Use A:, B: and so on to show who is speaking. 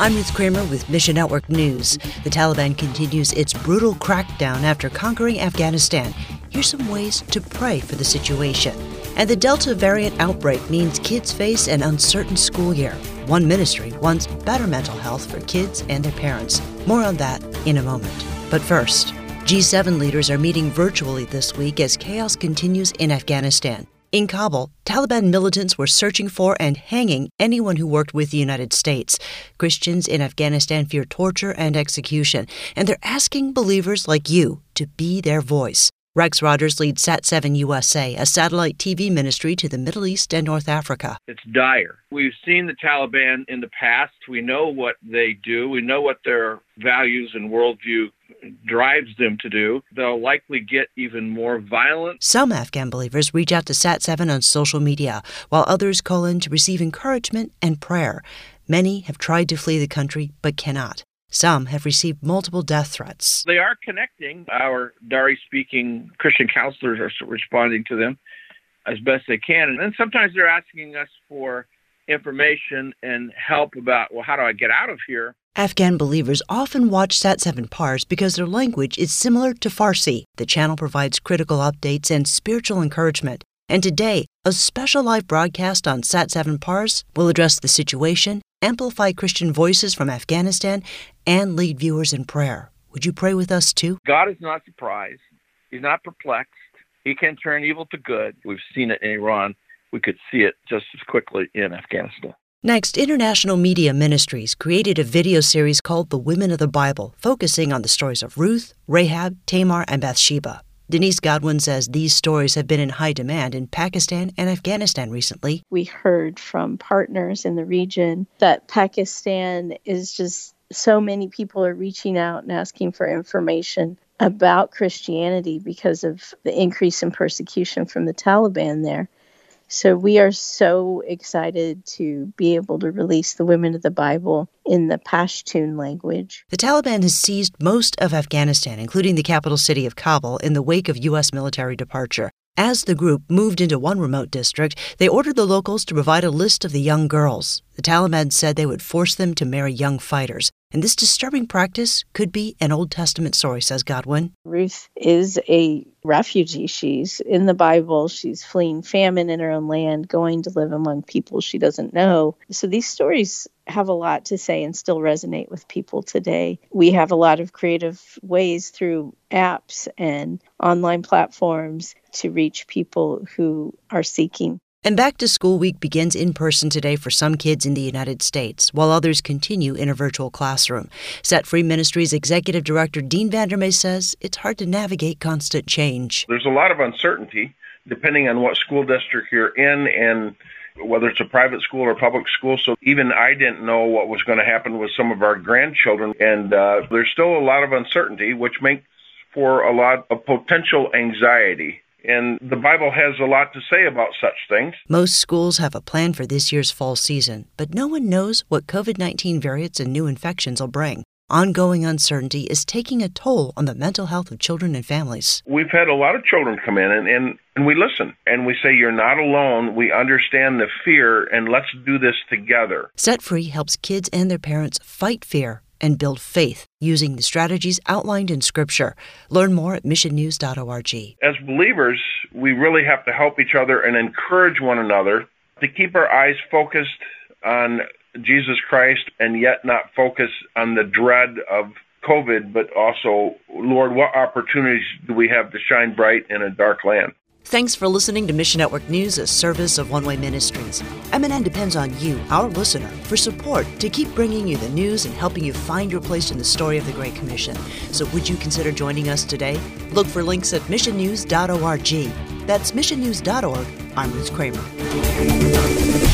A: I'm Ruth Kramer with Mission Network News. The Taliban continues its brutal crackdown after conquering Afghanistan. Here's some ways to pray for the situation. And the Delta variant outbreak means kids face an uncertain school year. One ministry wants better mental health for kids and their parents. More on that in a moment. But first, G7 leaders are meeting virtually this week as chaos continues in Afghanistan. In Kabul, Taliban militants were searching for and hanging anyone who worked with the United States. Christians in Afghanistan fear torture and execution, and they're asking believers like you to be their voice. Rex Rogers leads Sat7 USA, a satellite TV ministry to the Middle East and North Africa.
B: It's dire. We've seen the Taliban in the past. We know what they do. We know what their values and worldview drives them to do. They'll likely get even more violent.
A: Some Afghan believers reach out to Sat7 on social media, while others call in to receive encouragement and prayer. Many have tried to flee the country but cannot. Some have received multiple death threats.
B: They are connecting. Our Dari speaking Christian counselors are responding to them as best they can. And then sometimes they're asking us for information and help about, well, how do I get out of here?
A: Afghan believers often watch Sat7 Pars because their language is similar to Farsi. The channel provides critical updates and spiritual encouragement. And today, a special live broadcast on Sat7 Pars will address the situation amplify Christian voices from Afghanistan, and lead viewers in prayer. Would you pray with us too?
B: God is not surprised. He's not perplexed. He can turn evil to good. We've seen it in Iran. We could see it just as quickly in Afghanistan.
A: Next, International Media Ministries created a video series called The Women of the Bible, focusing on the stories of Ruth, Rahab, Tamar, and Bathsheba. Denise Godwin says these stories have been in high demand in Pakistan and Afghanistan recently.
C: We heard from partners in the region that Pakistan is just so many people are reaching out and asking for information about Christianity because of the increase in persecution from the Taliban there. So we are so excited to be able to release the women of the Bible in the Pashtun language.
A: The Taliban has seized most of Afghanistan, including the capital city of Kabul, in the wake of U.S. military departure. As the group moved into one remote district, they ordered the locals to provide a list of the young girls. The Taliban said they would force them to marry young fighters. And this disturbing practice could be an Old Testament story, says Godwin.
C: Ruth is a refugee. She's in the Bible. She's fleeing famine in her own land, going to live among people she doesn't know. So these stories have a lot to say and still resonate with people today. We have a lot of creative ways through apps and online platforms to reach people who are seeking
A: and back to school week begins in person today for some kids in the United States, while others continue in a virtual classroom. Set Free Ministries Executive Director Dean Vandermeer says it's hard to navigate constant change.
D: There's a lot of uncertainty depending on what school district you're in and whether it's a private school or public school. So even I didn't know what was going to happen with some of our grandchildren. And uh, there's still a lot of uncertainty, which makes for a lot of potential anxiety and the Bible has a lot to say about such things.
A: Most schools have a plan for this year's fall season, but no one knows what COVID 19 variants and new infections will bring. Ongoing uncertainty is taking a toll on the mental health of children and families.
D: We've had a lot of children come in and, and, and we listen and we say, You're not alone. We understand the fear and let's do this together.
A: Set Free helps kids and their parents fight fear and build faith using the strategies outlined in Scripture. Learn more at missionnews.org.
D: As believers, we really have to help each other and encourage one another to keep our eyes focused on Jesus Christ and yet not focus on the dread of COVID, but also, Lord, what opportunities do we have to shine bright in a dark land?
A: Thanks for listening to Mission Network News, a service of One Way Ministries. MNN depends on you, our listener, for support to keep bringing you the news and helping you find your place in the story of the Great Commission. So, would you consider joining us today? Look for links at missionnews.org. That's missionnews.org. I'm Ruth Kramer.